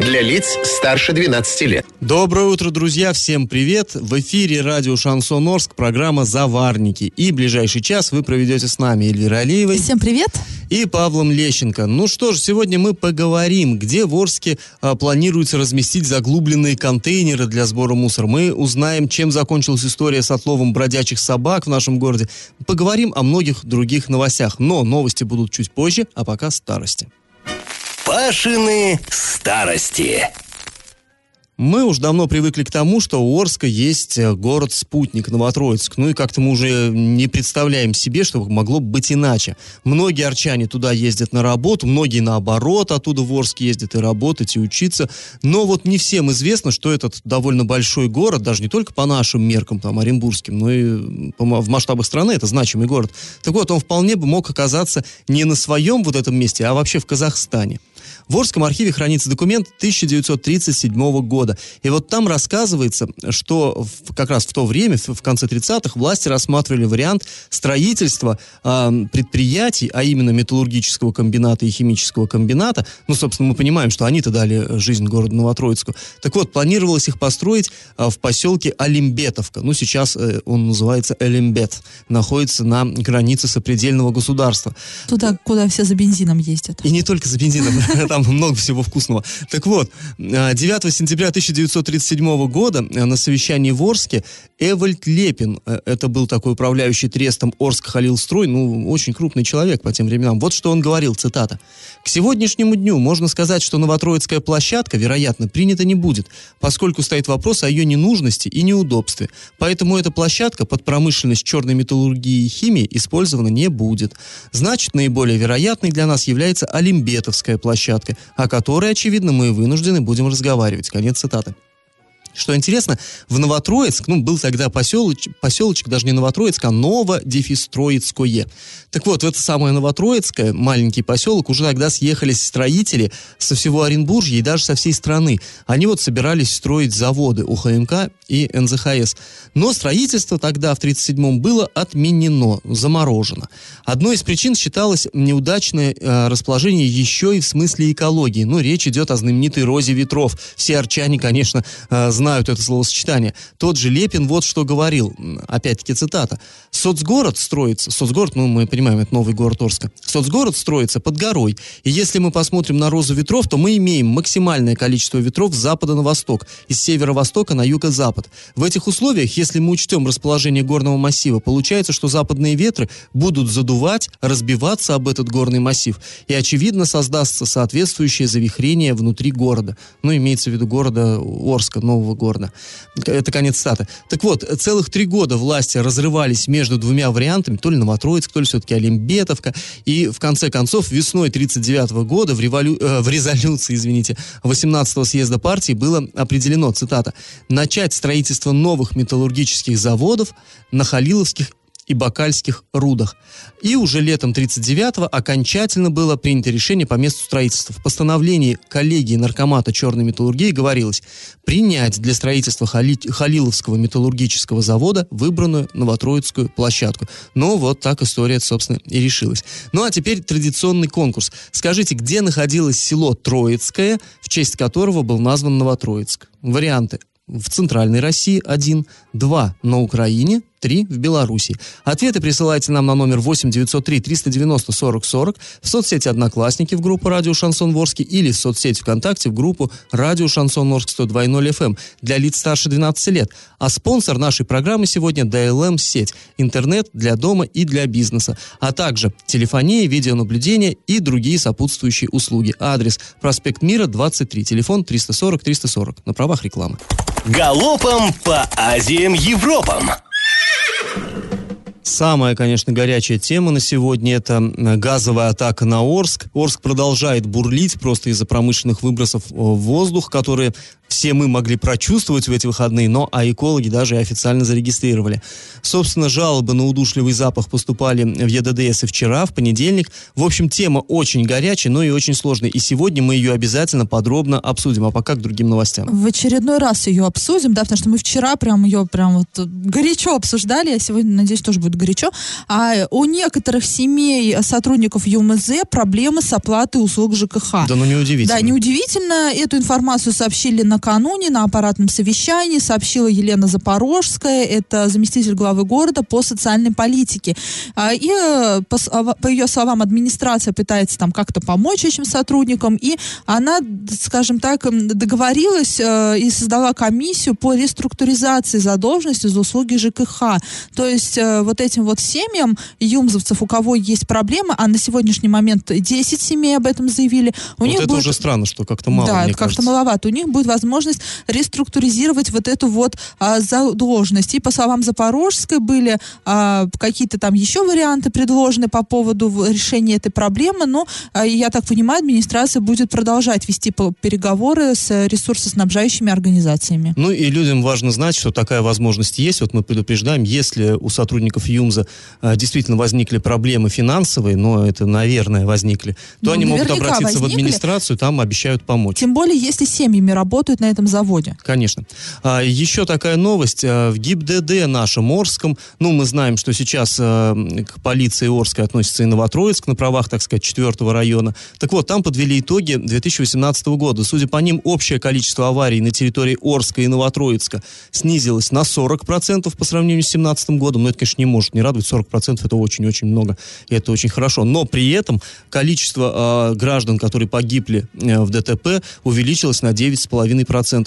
Для лиц старше 12 лет. Доброе утро, друзья! Всем привет! В эфире радио «Шансон Орск» программа «Заварники». И ближайший час вы проведете с нами Эльвирой Алиевой. Всем привет! И Павлом Лещенко. Ну что ж, сегодня мы поговорим, где в Орске а, планируется разместить заглубленные контейнеры для сбора мусора. Мы узнаем, чем закончилась история с отловом бродячих собак в нашем городе. Поговорим о многих других новостях. Но новости будут чуть позже, а пока старости. Пашины старости. Мы уж давно привыкли к тому, что у Орска есть э, город-спутник Новотроицк. Ну и как-то мы уже не представляем себе, что могло бы быть иначе. Многие арчане туда ездят на работу, многие наоборот оттуда в Орск ездят и работать, и учиться. Но вот не всем известно, что этот довольно большой город, даже не только по нашим меркам, там, оренбургским, но и в масштабах страны это значимый город. Так вот, он вполне бы мог оказаться не на своем вот этом месте, а вообще в Казахстане. В Орском архиве хранится документ 1937 года. И вот там рассказывается, что в, как раз в то время, в, конце 30-х, власти рассматривали вариант строительства э, предприятий, а именно металлургического комбината и химического комбината. Ну, собственно, мы понимаем, что они-то дали жизнь городу Новотроицку. Так вот, планировалось их построить э, в поселке Олимбетовка. Ну, сейчас э, он называется Элимбет. Находится на границе сопредельного государства. Туда, куда все за бензином ездят. И не только за бензином. там много всего вкусного. Так вот, 9 а, сентября 1937 года а, на совещании в Орске Эвальд Лепин, э, это был такой управляющий трестом Орск Халилстрой, ну, очень крупный человек по тем временам. Вот что он говорил, цитата. «К сегодняшнему дню можно сказать, что Новотроицкая площадка, вероятно, принята не будет, поскольку стоит вопрос о ее ненужности и неудобстве. Поэтому эта площадка под промышленность черной металлургии и химии использована не будет. Значит, наиболее вероятной для нас является Олимбетовская площадка, площадка, о которой, очевидно, мы вынуждены будем разговаривать. Конец цитаты. Что интересно, в Новотроицк, ну, был тогда поселочек, поселочек даже не Новотроицк, а Ново-Дефистроицкое. Так вот, в это самое Новотроицкое, маленький поселок, уже тогда съехались строители со всего Оренбуржья и даже со всей страны. Они вот собирались строить заводы УХМК и НЗХС. Но строительство тогда, в 1937-м, было отменено, заморожено. Одной из причин считалось неудачное э, расположение еще и в смысле экологии. Ну, речь идет о знаменитой розе ветров. Все арчане, конечно, э, знают это словосочетание. Тот же Лепин вот что говорил, опять-таки цитата. «Соцгород строится, соцгород, ну мы понимаем, это новый город Орска, соцгород строится под горой, и если мы посмотрим на розу ветров, то мы имеем максимальное количество ветров с запада на восток, из северо-востока на юго-запад. В этих условиях, если мы учтем расположение горного массива, получается, что западные ветры будут задувать, разбиваться об этот горный массив, и, очевидно, создастся соответствующее завихрение внутри города. Ну, имеется в виду города Орска, нового города. Это конец цитаты. Так вот, целых три года власти разрывались между двумя вариантами, то ли Новотроицк, то ли все-таки Олимбетовка, и в конце концов весной 1939 года в, револю... э, в резолюции, извините, 18-го съезда партии было определено, цитата, начать строительство новых металлургических заводов на Халиловских и Бакальских рудах. И уже летом 1939-го окончательно было принято решение по месту строительства. В постановлении коллегии наркомата черной металлургии говорилось принять для строительства Хали... Халиловского металлургического завода выбранную Новотроицкую площадку. Ну, вот так история, собственно, и решилась. Ну, а теперь традиционный конкурс. Скажите, где находилось село Троицкое, в честь которого был назван Новотроицк? Варианты в Центральной России один, два на Украине, три в Беларуси. Ответы присылайте нам на номер 8 903 390 40 40 в соцсети «Одноклассники» в группу «Радио Шансон Ворске» или в соцсети ВКонтакте в группу «Радио Шансон Орск 102.0 FM» для лиц старше 12 лет. А спонсор нашей программы сегодня DLM сеть интернет для дома и для бизнеса, а также телефония, видеонаблюдение и другие сопутствующие услуги. Адрес проспект Мира, 23, телефон 340 340 на правах рекламы. Галопом по Азиям Европам! Самая, конечно, горячая тема на сегодня – это газовая атака на Орск. Орск продолжает бурлить просто из-за промышленных выбросов в воздух, которые все мы могли прочувствовать в эти выходные, но а экологи даже официально зарегистрировали. Собственно, жалобы на удушливый запах поступали в ЕДДС и вчера, в понедельник. В общем, тема очень горячая, но и очень сложная. И сегодня мы ее обязательно подробно обсудим. А пока к другим новостям. В очередной раз ее обсудим, да, потому что мы вчера прям ее прям вот горячо обсуждали, а сегодня, надеюсь, тоже будет горячо. А у некоторых семей сотрудников ЮМЗ проблемы с оплатой услуг ЖКХ. Да, ну неудивительно. Да, неудивительно. Эту информацию сообщили накануне на аппаратном совещании, сообщила Елена Запорожская, это заместитель главы города по социальной политике. А, И э, по, по ее словам, администрация пытается там как-то помочь этим сотрудникам, и она, скажем так, договорилась э, и создала комиссию по реструктуризации задолженности за услуги ЖКХ. То есть э, вот этим вот семьям юмзовцев, у кого есть проблемы, а на сегодняшний момент 10 семей об этом заявили, у вот них это будет уже странно, что как-то мало, да, как-то маловато. У них будет возможность реструктуризировать вот эту вот а, задолженность. И по словам Запорожской были а, какие-то там еще варианты предложены по поводу в- решения этой проблемы, но, а, я так понимаю, администрация будет продолжать вести переговоры с ресурсоснабжающими организациями. Ну и людям важно знать, что такая возможность есть. Вот мы предупреждаем, если у сотрудников ЮМЗа а, действительно возникли проблемы финансовые, но это, наверное, возникли, то Ну, они могут обратиться в возникли. администрацию, там обещают помочь. Тем более, если семьями работают на этом заводе. Конечно. А, еще такая новость. А, в ГИБДД нашем Орском, ну, мы знаем, что сейчас а, к полиции Орской относится и Новотроицк на правах, так сказать, четвертого района. Так вот, там подвели итоги 2018 года. Судя по ним, общее количество аварий на территории Орска и Новотроицка снизилось на 40% по сравнению с 2017 годом. Но это, конечно, не может не радовать. 40% это очень-очень много. И это очень хорошо. Но при этом количество а, граждан, которые погибли э, в ДТП, увеличилось на 9,5%,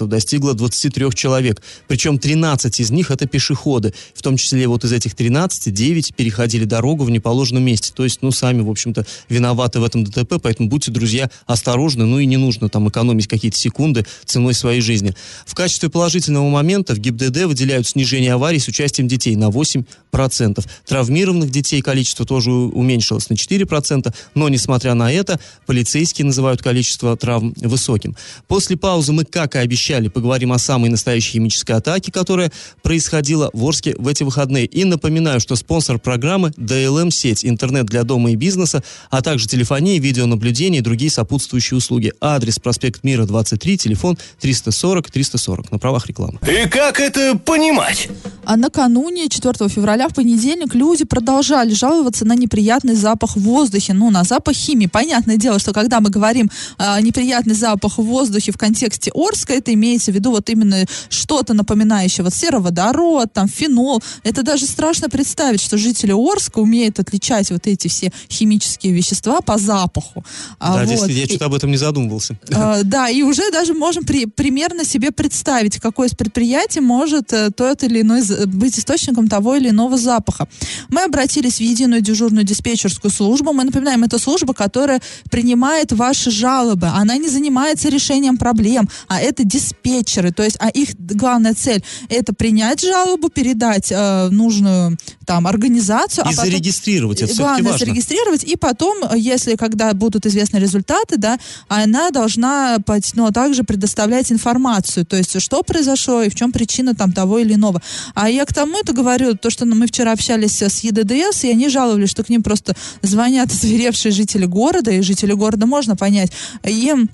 достигло 23 человек. Причем 13 из них это пешеходы. В том числе вот из этих 13, 9 переходили дорогу в неположенном месте. То есть, ну, сами, в общем-то, виноваты в этом ДТП, поэтому будьте, друзья, осторожны, ну и не нужно там экономить какие-то секунды ценой своей жизни. В качестве положительного момента в ГИБДД выделяют снижение аварий с участием детей на 8%. Травмированных детей количество тоже уменьшилось на 4%, но, несмотря на это, полицейские называют количество травм высоким. После паузы мы, как и обещали, поговорим о самой настоящей химической атаке, которая происходила в Орске в эти выходные. И напоминаю, что спонсор программы DLM-сеть, интернет для дома и бизнеса, а также телефония, видеонаблюдение и другие сопутствующие услуги. Адрес проспект Мира, 23, телефон 340-340 на правах рекламы. И как это понимать? А накануне, 4 февраля, в понедельник, люди продолжали жаловаться на неприятный запах в воздухе, ну, на запах химии. Понятное дело, что когда мы говорим а, неприятный запах в воздухе в контексте Орска, это имеется в виду вот именно что-то напоминающее вот сероводород, там, фенол. Это даже страшно представить, что жители Орска умеют отличать вот эти все химические вещества по запаху. А, да, вот. действительно, я что-то об этом не задумывался. Э, Да, и уже даже можем при- примерно себе представить, какое из предприятий может э, тот или иной быть источником того или иного запаха. Мы обратились в единую дежурную диспетчерскую службу. Мы напоминаем, это служба, которая принимает ваши жалобы. Она не занимается решением проблем, а это диспетчеры. То есть, а их главная цель это принять жалобу, передать э, нужную там организацию, а И потом- зарегистрировать, это Главное важно. зарегистрировать, и потом, э, если когда будут известны результаты, да, она должна ну, также предоставлять информацию, то есть что произошло и в чем причина там того или иного. А я к тому это говорю, то, что ну, мы вчера общались с ЕДДС, и они жаловались, что к ним просто звонят озверевшие жители города, и жители города можно понять, им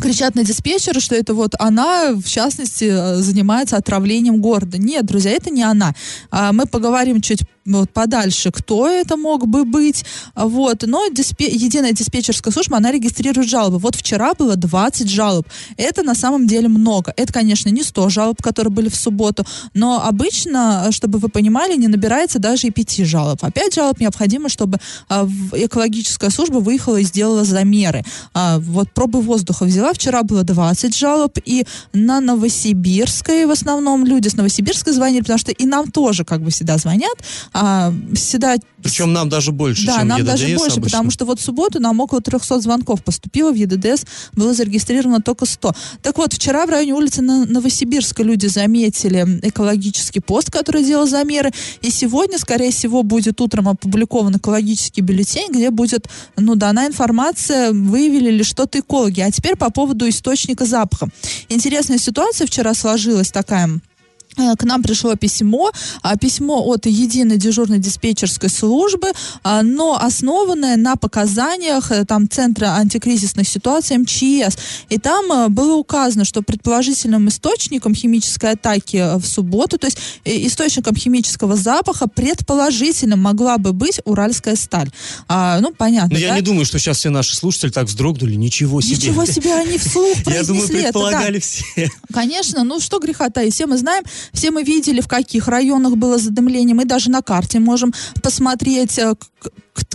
кричат на диспетчера, что это вот она, в частности, э, занимается отравлением города. Нет, друзья, это не она. А, Мы поговорим чуть вот подальше, кто это мог бы быть. Вот. Но диспе- единая диспетчерская служба, она регистрирует жалобы. Вот вчера было 20 жалоб. Это на самом деле много. Это, конечно, не 100 жалоб, которые были в субботу, но обычно, чтобы вы понимали, не набирается даже и 5 жалоб. А 5 жалоб необходимо, чтобы а, экологическая служба выехала и сделала замеры. А, вот пробы воздуха взяла. Вчера было 20 жалоб, и на Новосибирской в основном люди с Новосибирска звонили, потому что и нам тоже как бы всегда звонят. А, всегда... Причем нам даже больше, да, чем нам ЕДДС даже больше, обычно. потому что вот в субботу нам около 300 звонков поступило, в ЕДДС было зарегистрировано только 100. Так вот, вчера в районе улицы Новосибирска люди заметили экологический пост, который делал замеры, и сегодня, скорее всего, будет утром опубликован экологический бюллетень, где будет, ну, дана информация, выявили ли что-то экологи. А теперь по поводу источника запаха. Интересная ситуация вчера сложилась такая к нам пришло письмо, а, письмо от единой дежурной диспетчерской службы, а, но основанное на показаниях э, там Центра антикризисных ситуаций МЧС. И там э, было указано, что предположительным источником химической атаки в субботу, то есть источником химического запаха предположительно могла бы быть уральская сталь. А, ну, понятно. Но да? я не думаю, что сейчас все наши слушатели так вздрогнули. Ничего себе. Ничего себе, они вслух произнесли Я думаю, предполагали это, да. все. Конечно, ну что греха таить, все мы знаем, все мы видели, в каких районах было задымление. Мы даже на карте можем посмотреть, э,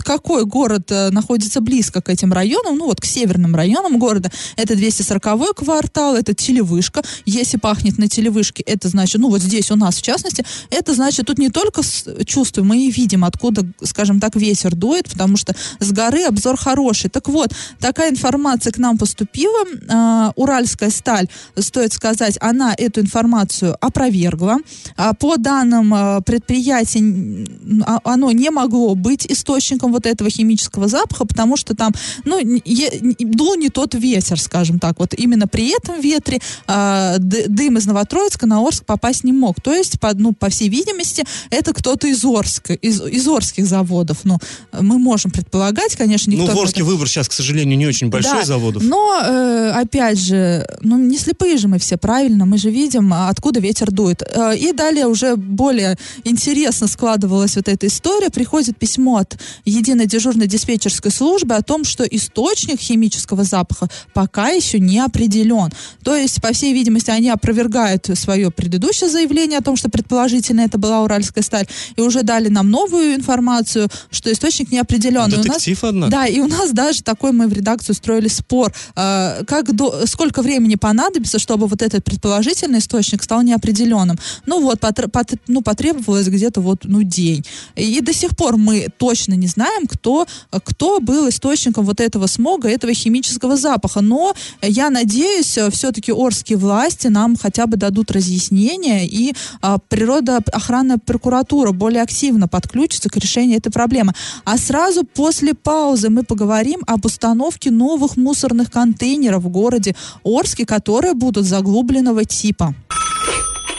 какой город э, находится близко к этим районам, ну вот к северным районам города. Это 240 квартал, это Телевышка. Если пахнет на Телевышке, это значит, ну вот здесь у нас в частности, это значит, тут не только чувствуем, мы и видим, откуда, скажем так, ветер дует, потому что с горы обзор хороший. Так вот, такая информация к нам поступила. Э, Уральская сталь, стоит сказать, она эту информацию опровергла. А по данным э, предприятия, а, оно не могло быть источником вот этого химического запаха, потому что там, ну, е, дул не тот ветер, скажем так. Вот именно при этом ветре э, дым из Новотроицка на Орск попасть не мог. То есть, по, ну, по всей видимости, это кто-то из Орска, из, из Орских заводов. Ну, мы можем предполагать, конечно, никто... Ну, в Орске это... выбор сейчас, к сожалению, не очень большой да, заводов. Но, э, опять же, ну, не слепые же мы все, правильно? Мы же видим, откуда ветер дует. Э, и далее уже более интересно складывалась вот эта история. Приходит письмо от единой дежурной диспетчерской службы о том, что источник химического запаха пока еще не определен. То есть, по всей видимости, они опровергают свое предыдущее заявление о том, что предположительно это была уральская сталь, и уже дали нам новую информацию, что источник не определен. Детектив, нас, однако. Да, и у нас даже такой мы в редакцию устроили спор, э, как до, сколько времени понадобится, чтобы вот этот предположительный источник стал неопределенным. Ну вот, потр, пот, ну, потребовалось где-то вот, ну, день. И до сих пор мы точно не знаем, кто, кто был источником вот этого смога, этого химического запаха. Но я надеюсь, все-таки Орские власти нам хотя бы дадут разъяснение, и а, природоохранная прокуратура более активно подключится к решению этой проблемы. А сразу после паузы мы поговорим об установке новых мусорных контейнеров в городе Орске, которые будут заглубленного типа.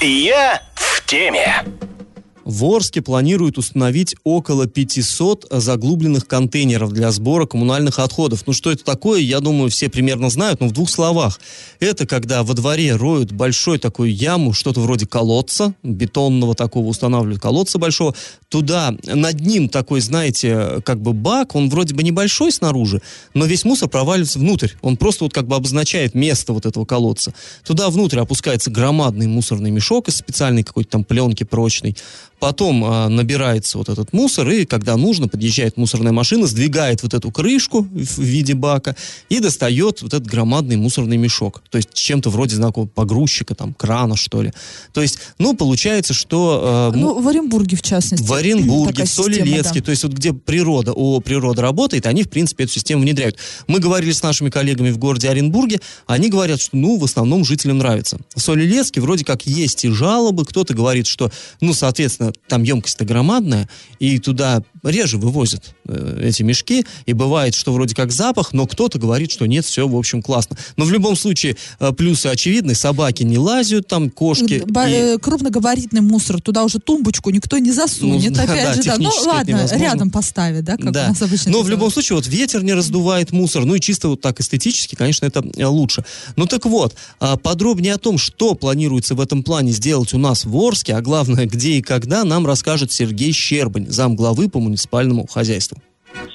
Я в теме. В Орске планируют установить около 500 заглубленных контейнеров для сбора коммунальных отходов. Ну что это такое, я думаю, все примерно знают, но в двух словах. Это когда во дворе роют большой такую яму, что-то вроде колодца, бетонного такого устанавливают колодца большого. Туда, над ним такой, знаете, как бы бак, он вроде бы небольшой снаружи, но весь мусор проваливается внутрь. Он просто вот как бы обозначает место вот этого колодца. Туда внутрь опускается громадный мусорный мешок из специальной какой-то там пленки прочной. Потом а, набирается вот этот мусор, и когда нужно, подъезжает мусорная машина, сдвигает вот эту крышку в виде бака и достает вот этот громадный мусорный мешок. То есть чем-то вроде знакомого погрузчика, там, крана, что ли. То есть, ну, получается, что... Э, ну, в Оренбурге, в частности. В Оренбурге, в Солилецке, да. то есть вот где природа, о природа работает, они, в принципе, эту систему внедряют. Мы говорили с нашими коллегами в городе Оренбурге, они говорят, что, ну, в основном жителям нравится. В Солилецке вроде как есть и жалобы, кто-то говорит, что, ну, соответственно, там емкость-то громадная, и туда реже вывозят э, эти мешки, и бывает, что вроде как запах, но кто-то говорит, что нет, все, в общем, классно. Но в любом случае э, плюсы очевидны, собаки не лазят, там кошки. Б- и... Э, крупногабаритный мусор, туда уже тумбочку никто не засунет, ну, опять да, же, да. Ну ладно, рядом поставить, да, как да. у нас обычно. Но в любом случае, вот ветер не раздувает мусор, ну и чисто вот так эстетически, конечно, это лучше. Ну так вот, а, подробнее о том, что планируется в этом плане сделать у нас в Орске, а главное, где и когда, нам расскажет Сергей Щербань, зам главы по муниципальному хозяйству.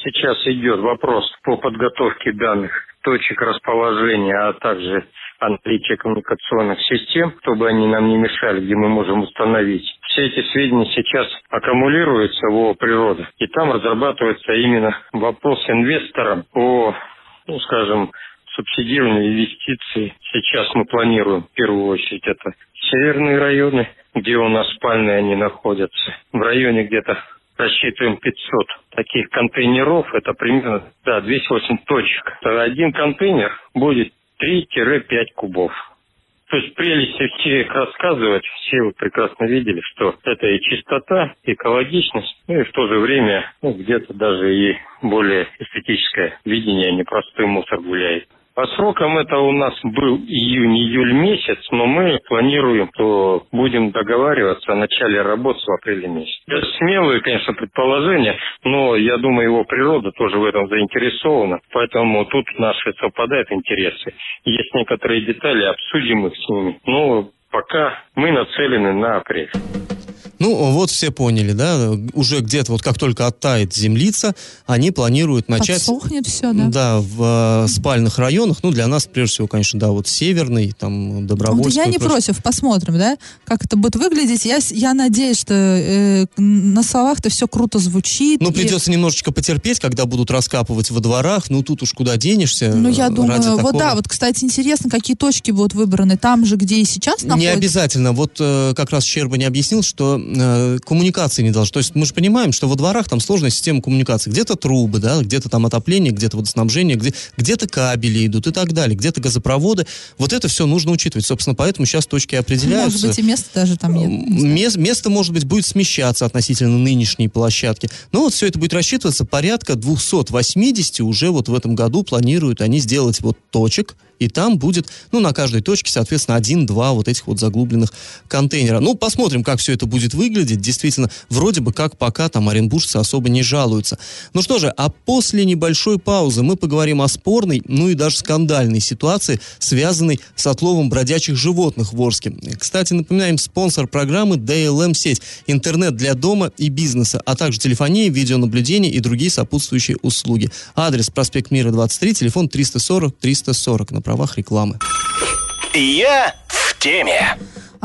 Сейчас идет вопрос по подготовке данных точек расположения, а также о наличии коммуникационных систем, чтобы они нам не мешали, где мы можем установить. Все эти сведения сейчас аккумулируются в природе, и там разрабатывается именно вопрос инвесторам по, ну, скажем, субсидированию инвестиций. Сейчас мы планируем, в первую очередь, это северные районы, где у нас спальные они находятся. В районе где-то рассчитываем 500 таких контейнеров, это примерно да, 208 точек. Один контейнер будет 3-5 кубов. То есть прелести все рассказывать, все вы прекрасно видели, что это и чистота, и экологичность, ну и в то же время ну, где-то даже и более эстетическое видение, не простой мусор гуляет. По срокам это у нас был июнь-июль месяц, но мы планируем, что будем договариваться о начале работ в апреле месяце. Это смелые, конечно, предположения, но я думаю, его природа тоже в этом заинтересована, поэтому тут наши совпадают интересы. Есть некоторые детали, обсудим их с ними, но пока мы нацелены на апрель. Ну, вот все поняли, да, уже где-то вот как только оттает землица, они планируют начать... Подсохнет все, да? Да, в э, спальных районах, ну, для нас, прежде всего, конечно, да, вот северный, там, добровольский. Вот я не против, посмотрим, да, как это будет выглядеть. Я, я надеюсь, что э, на словах-то все круто звучит. Ну, и- придется немножечко потерпеть, когда будут раскапывать во дворах, ну, тут уж куда денешься. Ну, я думаю, ради вот такого. да, вот, кстати, интересно, какие точки будут выбраны там же, где и сейчас Не находятся. обязательно. Вот э, как раз Щерба не объяснил, что э, коммуникации не должны. То есть мы же понимаем, что во дворах там сложная система коммуникации. Где-то трубы, да, где-то там отопление, где-то водоснабжение, где, где-то кабели идут и так далее, где-то газопроводы. Вот это все нужно учитывать. Собственно, поэтому сейчас точки определяются. Может быть, и место даже там нет. не знаю. Мес- место, может быть, будет смещаться относительно нынешней площадки. Но вот все это будет рассчитываться порядка 280 уже вот в этом году планируют они сделать вот точек, и там будет, ну, на каждой точке, соответственно, один-два вот этих вот заглубленных контейнера. Ну, посмотрим, как все это будет выглядеть. Действительно, вроде бы как пока там оренбуржцы особо не жалуются. Ну что же, а после небольшой паузы мы поговорим о спорной, ну и даже скандальной ситуации, связанной с отловом бродячих животных в Орске. Кстати, напоминаем, спонсор программы DLM-сеть. Интернет для дома и бизнеса, а также телефония, видеонаблюдение и другие сопутствующие услуги. Адрес проспект Мира, 23, телефон 340-340 на правах рекламы. Я в теме.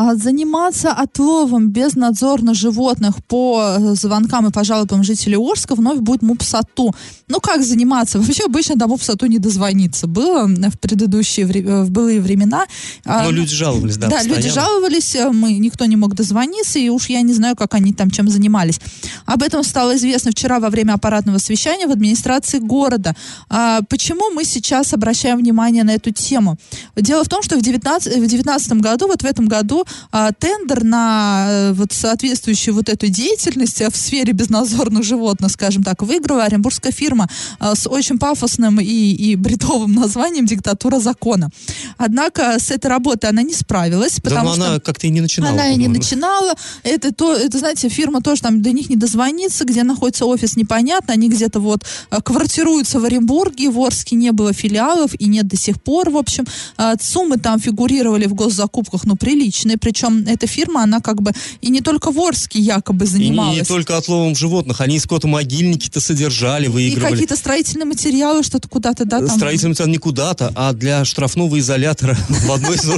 А заниматься отловом безнадзорно животных по э, звонкам и по жалобам жителей Орска вновь будет МУПСАТУ. Ну, как заниматься? Вообще, обычно до МУПСАТУ не дозвониться. Было в предыдущие, э, в былые времена. А, Но люди жаловались, да, Да, люди постоянно. жаловались, э, мы, никто не мог дозвониться, и уж я не знаю, как они там чем занимались. Об этом стало известно вчера во время аппаратного совещания в администрации города. А, почему мы сейчас обращаем внимание на эту тему? Дело в том, что в 19 в 2019 году, вот в этом году, а, тендер на э, вот соответствующую вот эту деятельность э, в сфере безнадзорных животных, скажем так, выиграла оренбургская фирма а, с очень пафосным и, и бредовым названием «Диктатура закона». Однако с этой работой она не справилась, Да, потому но что... она как-то и не начинала. Она и не начинала. Это, то, это, знаете, фирма тоже там до них не дозвониться, где находится офис, непонятно. Они где-то вот э, квартируются в Оренбурге, в Орске не было филиалов и нет до сих пор, в общем. Э, Суммы там фигурировали в госзакупках, ну, приличные. Причем эта фирма, она как бы и не только в Орске якобы И не, занималась. не только отловом животных, они скотомогильники-то содержали, И выигрывали. какие-то строительные материалы, что-то куда-то, да, там... Строительным центром не куда-то, а для штрафного изолятора в одной из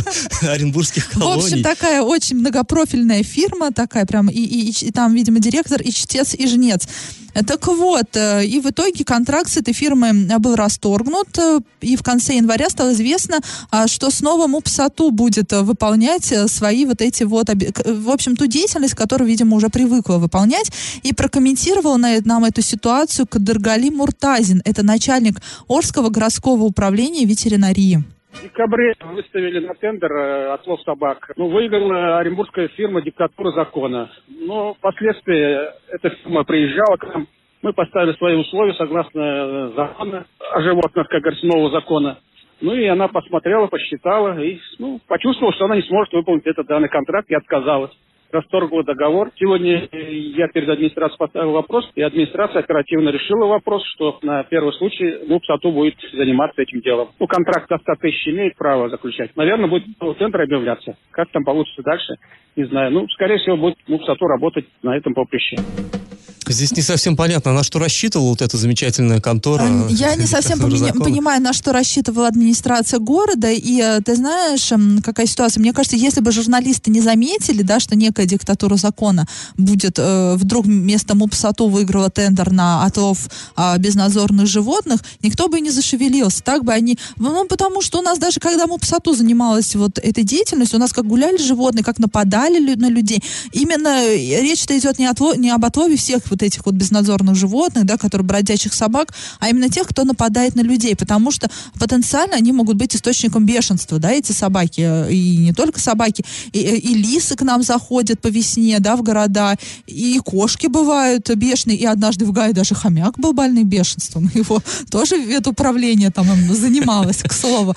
оренбургских В общем, колоний. такая очень многопрофильная фирма, такая прям, и, и- и и там, видимо, директор, и чтец, и жнец. Так вот, э, и в итоге контракт с этой фирмой э, был расторгнут, э, и в конце января стало известно, а, что снова МУПСАТУ будет выполнять э, свои вот эти вот, в общем, ту деятельность, которую, видимо, уже привыкла выполнять, и прокомментировал на, нам эту ситуацию Кадыргали Муртазин, это начальник Орского городского управления ветеринарии. В декабре выставили на тендер э, отлов собак. Ну, выиграла оренбургская фирма «Диктатура закона». Но впоследствии эта фирма приезжала к нам. Мы поставили свои условия согласно э, закона о животных, как говорится, нового закона. Ну и она посмотрела, посчитала и ну, почувствовала, что она не сможет выполнить этот данный контракт и отказалась. Расторгла договор. Сегодня я перед администрацией поставил вопрос, и администрация оперативно решила вопрос, что на первый случай МУПСАТУ будет заниматься этим делом. Ну, контракт до 100 тысяч имеет право заключать. Наверное, будет центр объявляться. Как там получится дальше, не знаю. Ну, скорее всего, будет МУПСАТУ работать на этом поприще. Здесь не совсем понятно, на что рассчитывала вот эта замечательная контора. Я не совсем понимаю, на что рассчитывала администрация города. И э, ты знаешь, какая ситуация? Мне кажется, если бы журналисты не заметили, да, что некая диктатура закона будет э, вдруг вместо МУПСАТУ выиграла тендер на отлов а, безнадзорных животных, никто бы и не зашевелился. Так бы они... Ну, потому что у нас даже когда МУПСАТУ занималась вот этой деятельностью, у нас как гуляли животные, как нападали на людей. Именно э, речь-то идет не, отло- не об отлове всех вот вот этих вот безнадзорных животных, да, которые бродячих собак, а именно тех, кто нападает на людей, потому что потенциально они могут быть источником бешенства, да, эти собаки, и не только собаки, и, и лисы к нам заходят по весне, да, в города, и кошки бывают бешеные, и однажды в Гае даже хомяк был больный бешенством, его тоже ветуправление там занималось, к слову.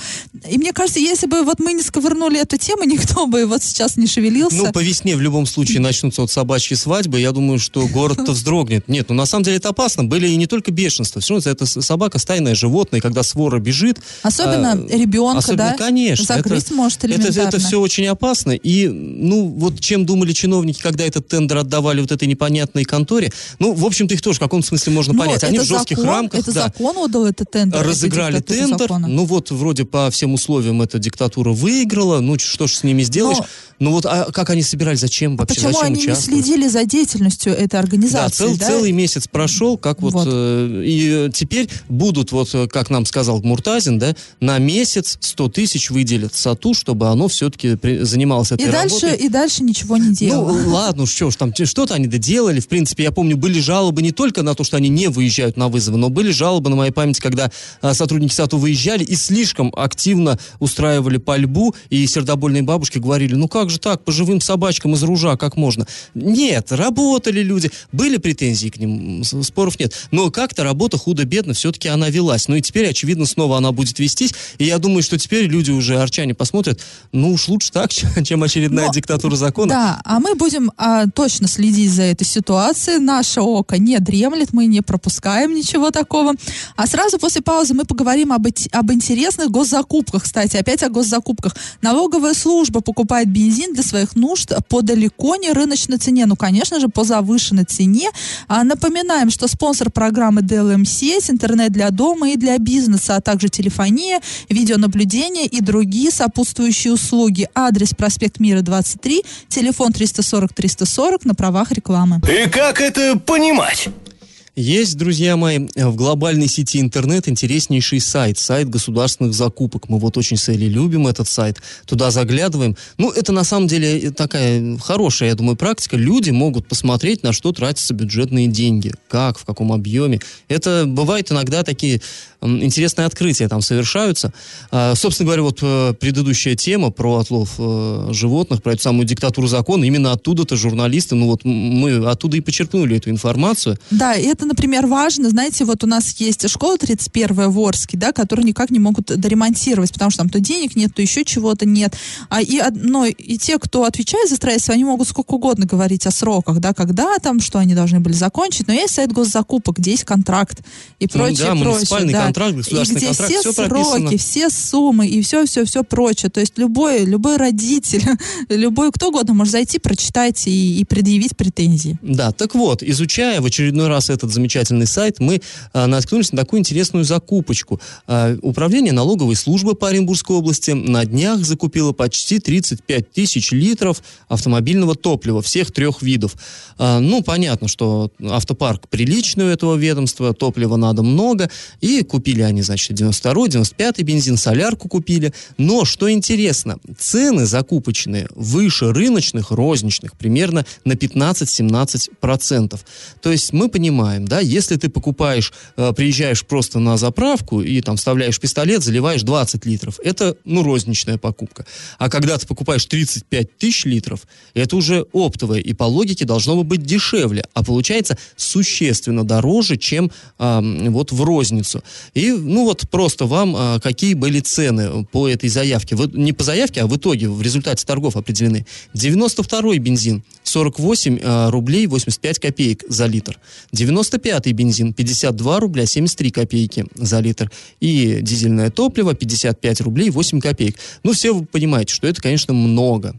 И мне кажется, если бы вот мы не сковырнули эту тему, никто бы вот сейчас не шевелился. Ну, по весне в любом случае начнутся вот собачьи свадьбы, я думаю, что город-то вздрогнет. Нет, ну на самом деле это опасно. Были и не только бешенства. Все равно это собака стайное животное, когда свора бежит. Особенно а, ребенка, особенно, да? Конечно. Загрызть это, может элементарно. Это, это все очень опасно. И, ну, вот чем думали чиновники, когда этот тендер отдавали вот этой непонятной конторе, ну, в общем-то, их тоже в каком-то смысле можно Но понять. Они в жестких закон, рамках. Это да, закон отдал этот тендер? Разыграли тендер. Закона. Ну, вот, вроде по всем условиям эта диктатура выиграла. Ну, что ж с ними сделаешь? Но... Ну вот, а как они собирались, зачем А вообще, почему зачем они участвовать? не следили за деятельностью этой организации? Да, цел, да? целый месяц прошел, как вот, Вот. э, и теперь будут, вот, э, как нам сказал Муртазин, да, на месяц 100 тысяч выделят САТУ, чтобы оно все-таки занималось этой И дальше, работой. и дальше ничего не делало. Ну, ладно, что ж, там что-то они доделали. В принципе, я помню, были жалобы не только на то, что они не выезжают на вызовы, но были жалобы на моей памяти, когда а, сотрудники САТУ выезжали и слишком активно устраивали пальбу, и сердобольные бабушки говорили, ну как же так, по живым собачкам из ружа, как можно? Нет, работали люди, были претензии к ним, споров нет. Но как-то работа худо-бедно все-таки она велась. Ну и теперь, очевидно, снова она будет вестись. И я думаю, что теперь люди уже, арчане, посмотрят, ну уж лучше так, чем очередная Но- диктатура закона. Да, а мы будем а, точно следить за этой ситуацией. Наше око не дремлет, мы не пропускаем ничего такого. А сразу после паузы мы поговорим об, об интересных госзакупках. Кстати, опять о госзакупках. Налоговая служба покупает бензин для своих нужд по далеко не рыночной цене. Ну, конечно же, по завышенной цене. А, напоминаем, что спонсор программы DLM сеть, интернет для дома и для бизнеса, а также телефония, видеонаблюдение и другие сопутствующие услуги. Адрес проспект Мира 23, телефон 340-340 на правах рекламы. И как это понимать? Есть, друзья мои, в глобальной сети интернет интереснейший сайт, сайт государственных закупок. Мы вот очень с Элей любим этот сайт, туда заглядываем. Ну, это на самом деле такая хорошая, я думаю, практика. Люди могут посмотреть, на что тратятся бюджетные деньги, как, в каком объеме. Это бывает иногда такие интересные открытия там совершаются. А, собственно говоря, вот э, предыдущая тема про отлов э, животных, про эту самую диктатуру закона, именно оттуда-то журналисты, ну вот мы оттуда и почерпнули эту информацию. Да, и это, например, важно. Знаете, вот у нас есть школа 31 в Орске, да, которые никак не могут доремонтировать, потому что там то денег нет, то еще чего-то нет. А и, од- но и те, кто отвечает за строительство, они могут сколько угодно говорить о сроках, да, когда там, что они должны были закончить. Но есть сайт госзакупок, где есть контракт и Ну прочее, да, прочее. да. контракт, государственный и где контракт, все всё сроки, прописано. все суммы и все-все-все прочее. То есть любой, любой родитель, любой кто угодно может зайти, прочитать и, и предъявить претензии. Да, так вот, изучая в очередной раз этот замечательный сайт, мы а, наткнулись на такую интересную закупочку. А, Управление налоговой службы по Оренбургской области на днях закупило почти 35 тысяч литров автомобильного топлива всех трех видов. А, ну, понятно, что автопарк приличный у этого ведомства, топлива надо много, и купили они, значит, 92-й, 95-й бензин, солярку купили. Но, что интересно, цены закупочные выше рыночных, розничных, примерно на 15-17%. То есть мы понимаем, да, если ты покупаешь, э, приезжаешь просто на заправку и там вставляешь пистолет, заливаешь 20 литров, это, ну, розничная покупка. А когда ты покупаешь 35 тысяч литров, это уже оптовое, и по логике должно бы быть дешевле, а получается существенно дороже, чем а, вот в розницу. И, ну, вот просто вам а, какие были цены по этой заявке. Вот не по заявке, а в итоге, в результате торгов определены. 92-й бензин 48 а, рублей 85 копеек за литр. 95-й бензин 52 рубля 73 копейки за литр. И дизельное топливо 55 рублей 8 копеек. Ну, все вы понимаете, что это, конечно, много.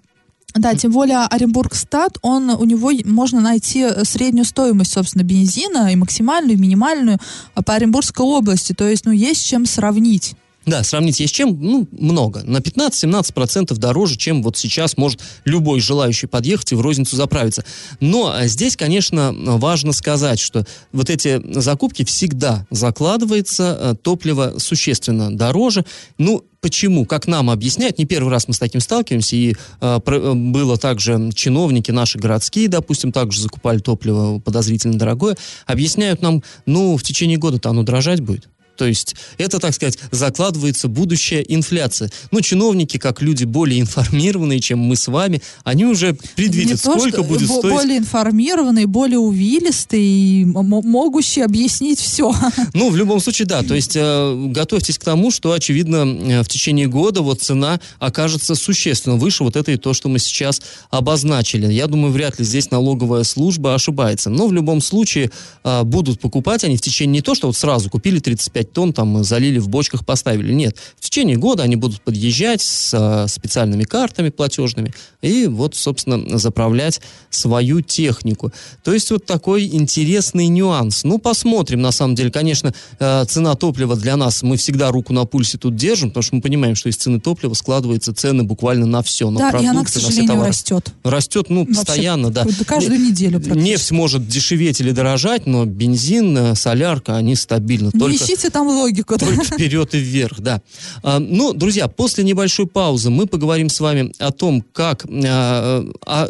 Да, тем более Оренбургстат, он, у него можно найти э, среднюю стоимость, собственно, бензина, и максимальную, и минимальную э, по Оренбургской области. То есть, ну, есть чем сравнить. Да, сравнить есть чем? Ну, много. На 15-17% дороже, чем вот сейчас может любой желающий подъехать и в розницу заправиться. Но а, здесь, конечно, важно сказать, что вот эти закупки всегда закладывается э, топливо существенно дороже. Ну, почему, как нам объясняют, не первый раз мы с таким сталкиваемся, и э, про, было также чиновники наши городские, допустим, также закупали топливо подозрительно дорогое, объясняют нам, ну, в течение года-то оно дрожать будет. То есть это, так сказать, закладывается будущая инфляция. Ну, чиновники, как люди более информированные, чем мы с вами, они уже предвидят, Не то, сколько что будет стоить. Более информированные, более увилистые и могущие объяснить все. Ну, в любом случае, да. То есть э, готовьтесь к тому, что, очевидно, э, в течение года вот цена окажется существенно выше вот этой, то, что мы сейчас обозначили. Я думаю, вряд ли здесь налоговая служба ошибается. Но в любом случае э, будут покупать они в течение не то, что вот сразу купили 35 тонн, там залили в бочках, поставили. Нет. В течение года они будут подъезжать с специальными картами платежными и вот, собственно, заправлять свою технику. То есть вот такой интересный нюанс. Ну, посмотрим, на самом деле. Конечно, э, цена топлива для нас, мы всегда руку на пульсе тут держим, потому что мы понимаем, что из цены топлива складываются цены буквально на все. На да, и продукты, она, к на все сожалению, товары. растет. Растет, ну, Вообще, постоянно, да. Каждую неделю практически. Нефть может дешеветь или дорожать, но бензин, э, солярка, они стабильно. Не Только ищите там логику. да. только вперед и вверх, да. А, ну, друзья, после небольшой паузы мы поговорим с вами о том, как... а, о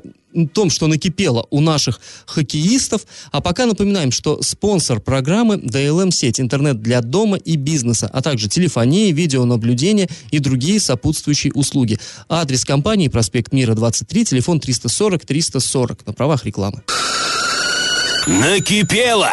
том, что накипело у наших хоккеистов. А пока напоминаем, что спонсор программы DLM-сеть, интернет для дома и бизнеса, а также телефония, видеонаблюдение и другие сопутствующие услуги. Адрес компании проспект Мира 23, телефон 340-340 на правах рекламы. Накипело!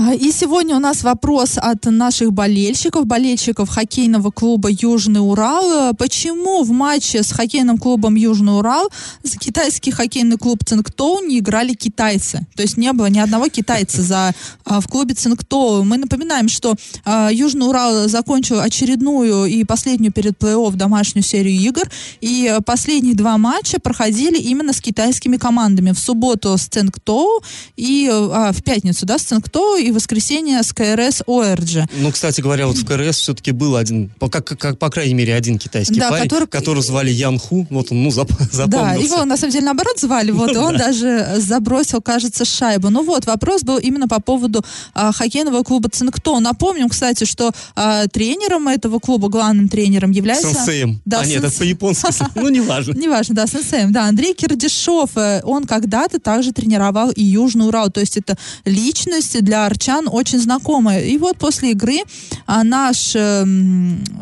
А, И сегодня у нас вопрос от наших болельщиков, болельщиков хоккейного клуба «Южный Урал». Почему в матче с хоккейным клубом «Южный Урал» за китайский хоккейный клуб «Цингтоу» не играли китайцы? То есть не было ни одного китайца за, а, в клубе «Цингтоу». Мы напоминаем, что а, «Южный Урал» закончил очередную и последнюю перед плей-офф домашнюю серию игр. И последние два матча проходили именно с китайскими командами. В субботу с «Цингтоу» и а, в пятницу, да, с «Цингтоу» и воскресенье с КРС ОРДЖ. Ну, кстати говоря, вот в КРС все-таки был один, по, как, как, по крайней мере, один китайский Да, парень, который- которого звали Ян Ху. Вот он, ну, зап- Да, запомнился. его на самом деле наоборот звали, вот, он даже забросил, кажется, шайбу. Ну вот, вопрос был именно по поводу а, хоккейного клуба «Цингто». Напомним, кстати, что а, тренером этого клуба, главным тренером является... Сенсеем. Да, а нет, это по-японски. Ну, неважно. Неважно, да, сенсеем. Да, Андрей Кирдишов, э, он когда-то также тренировал и Южный Урал. То есть это личность для арчан очень знакомая. И вот после игры а, наш э,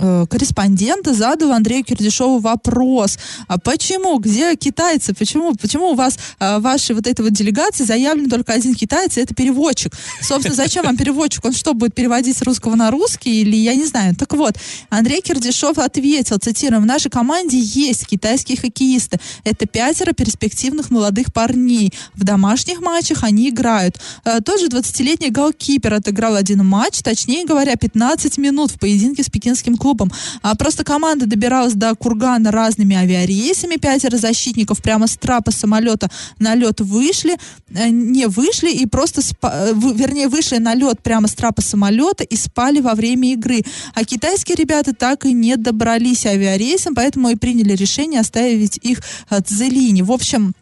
э, корреспондент задал Андрею Кирдишову вопрос. А почему? Где китайцы? Почему? Почему у вас а, вашей вот этой вот делегации заявлен только один китаец, и это переводчик? Собственно, зачем вам переводчик? Он что, будет переводить с русского на русский? Или я не знаю. Так вот, Андрей Кирдишов ответил, цитируем, в нашей команде есть китайские хоккеисты. Это пятеро перспективных молодых парней. В домашних матчах они играют. Э, Тот же 20-летний голкипер отыграл один матч, точнее говоря, 15 минут в поединке с пекинским клубом. А просто команда добиралась до Кургана разными авиарейсами. Пятеро защитников прямо с трапа самолета на лед вышли, э, не вышли и просто, спа- э, вернее, вышли на лед прямо с трапа самолета и спали во время игры. А китайские ребята так и не добрались авиарейсом, поэтому и приняли решение оставить их э, Цзелине. В общем,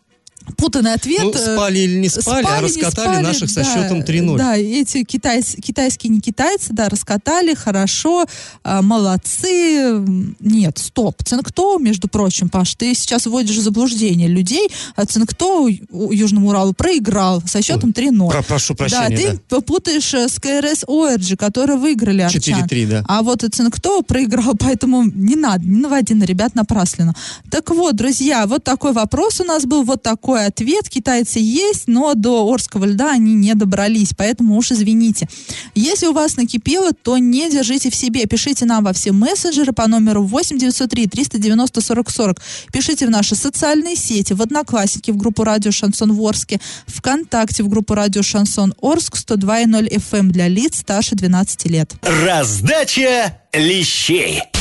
путанный ответ. Ну, э, спали или не спали, а не раскатали спали, наших со да, счетом 3-0. Да, эти китайс- китайские не китайцы, да, раскатали, хорошо, а, молодцы. Нет, стоп. Цингто, между прочим, Паш, ты сейчас вводишь в заблуждение людей. А Цингто Южному Уралу проиграл со счетом 3-0. Про- прошу прощения, Да, ты попутаешь э, с КРС Оэрджи, которые выиграли арчан. 4-3, да. А вот Цингто проиграл, поэтому не надо, не наводи на ребят напрасленно. Так вот, друзья, вот такой вопрос у нас был, вот такой ответ. Китайцы есть, но до Орского льда они не добрались, поэтому уж извините. Если у вас накипело, то не держите в себе. Пишите нам во все мессенджеры по номеру 8 903 390 40 40. Пишите в наши социальные сети, в Одноклассники, в группу Радио Шансон в Орске, ВКонтакте, в группу Радио Шансон Орск 102.0 FM для лиц старше 12 лет. Раздача лещей.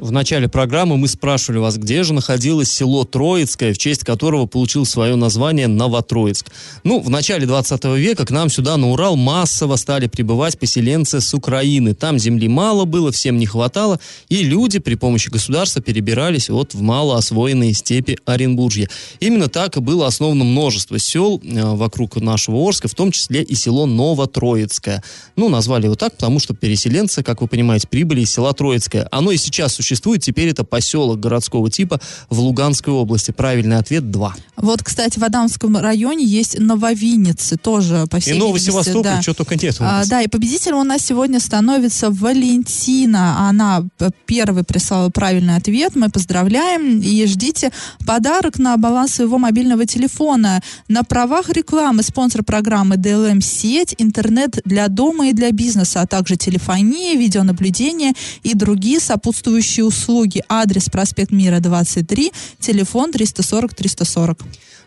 В начале программы мы спрашивали вас, где же находилось село Троицкое, в честь которого получил свое название Новотроицк. Ну, в начале 20 века к нам сюда на Урал массово стали прибывать поселенцы с Украины. Там земли мало было, всем не хватало, и люди при помощи государства перебирались вот в малоосвоенные степи Оренбуржья. Именно так и было основано множество сел э, вокруг нашего Орска, в том числе и село Новотроицкое. Ну, назвали его так, потому что переселенцы, как вы понимаете, прибыли из села Троицкое. Оно и сейчас существует существует. Теперь это поселок городского типа в Луганской области. Правильный ответ 2. Вот, кстати, в Адамском районе есть Нововинницы, тоже по всей И Новый Севастополь, да. что только нет у нас. А, да, и победителем у нас сегодня становится Валентина. Она первый прислала правильный ответ. Мы поздравляем и ждите подарок на баланс своего мобильного телефона. На правах рекламы спонсор программы DLM сеть, интернет для дома и для бизнеса, а также телефония, видеонаблюдение и другие сопутствующие помощи услуги. Адрес проспект Мира 23, телефон 340 340.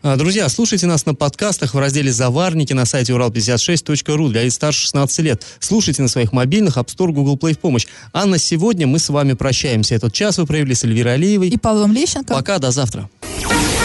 А, друзья, слушайте нас на подкастах в разделе «Заварники» на сайте урал56.ру для лиц старше 16 лет. Слушайте на своих мобильных App Store, Google Play в помощь. А на сегодня мы с вами прощаемся. Этот час вы провели с Эльвирой Алиевой. И Павлом Лещенко. Пока, до завтра.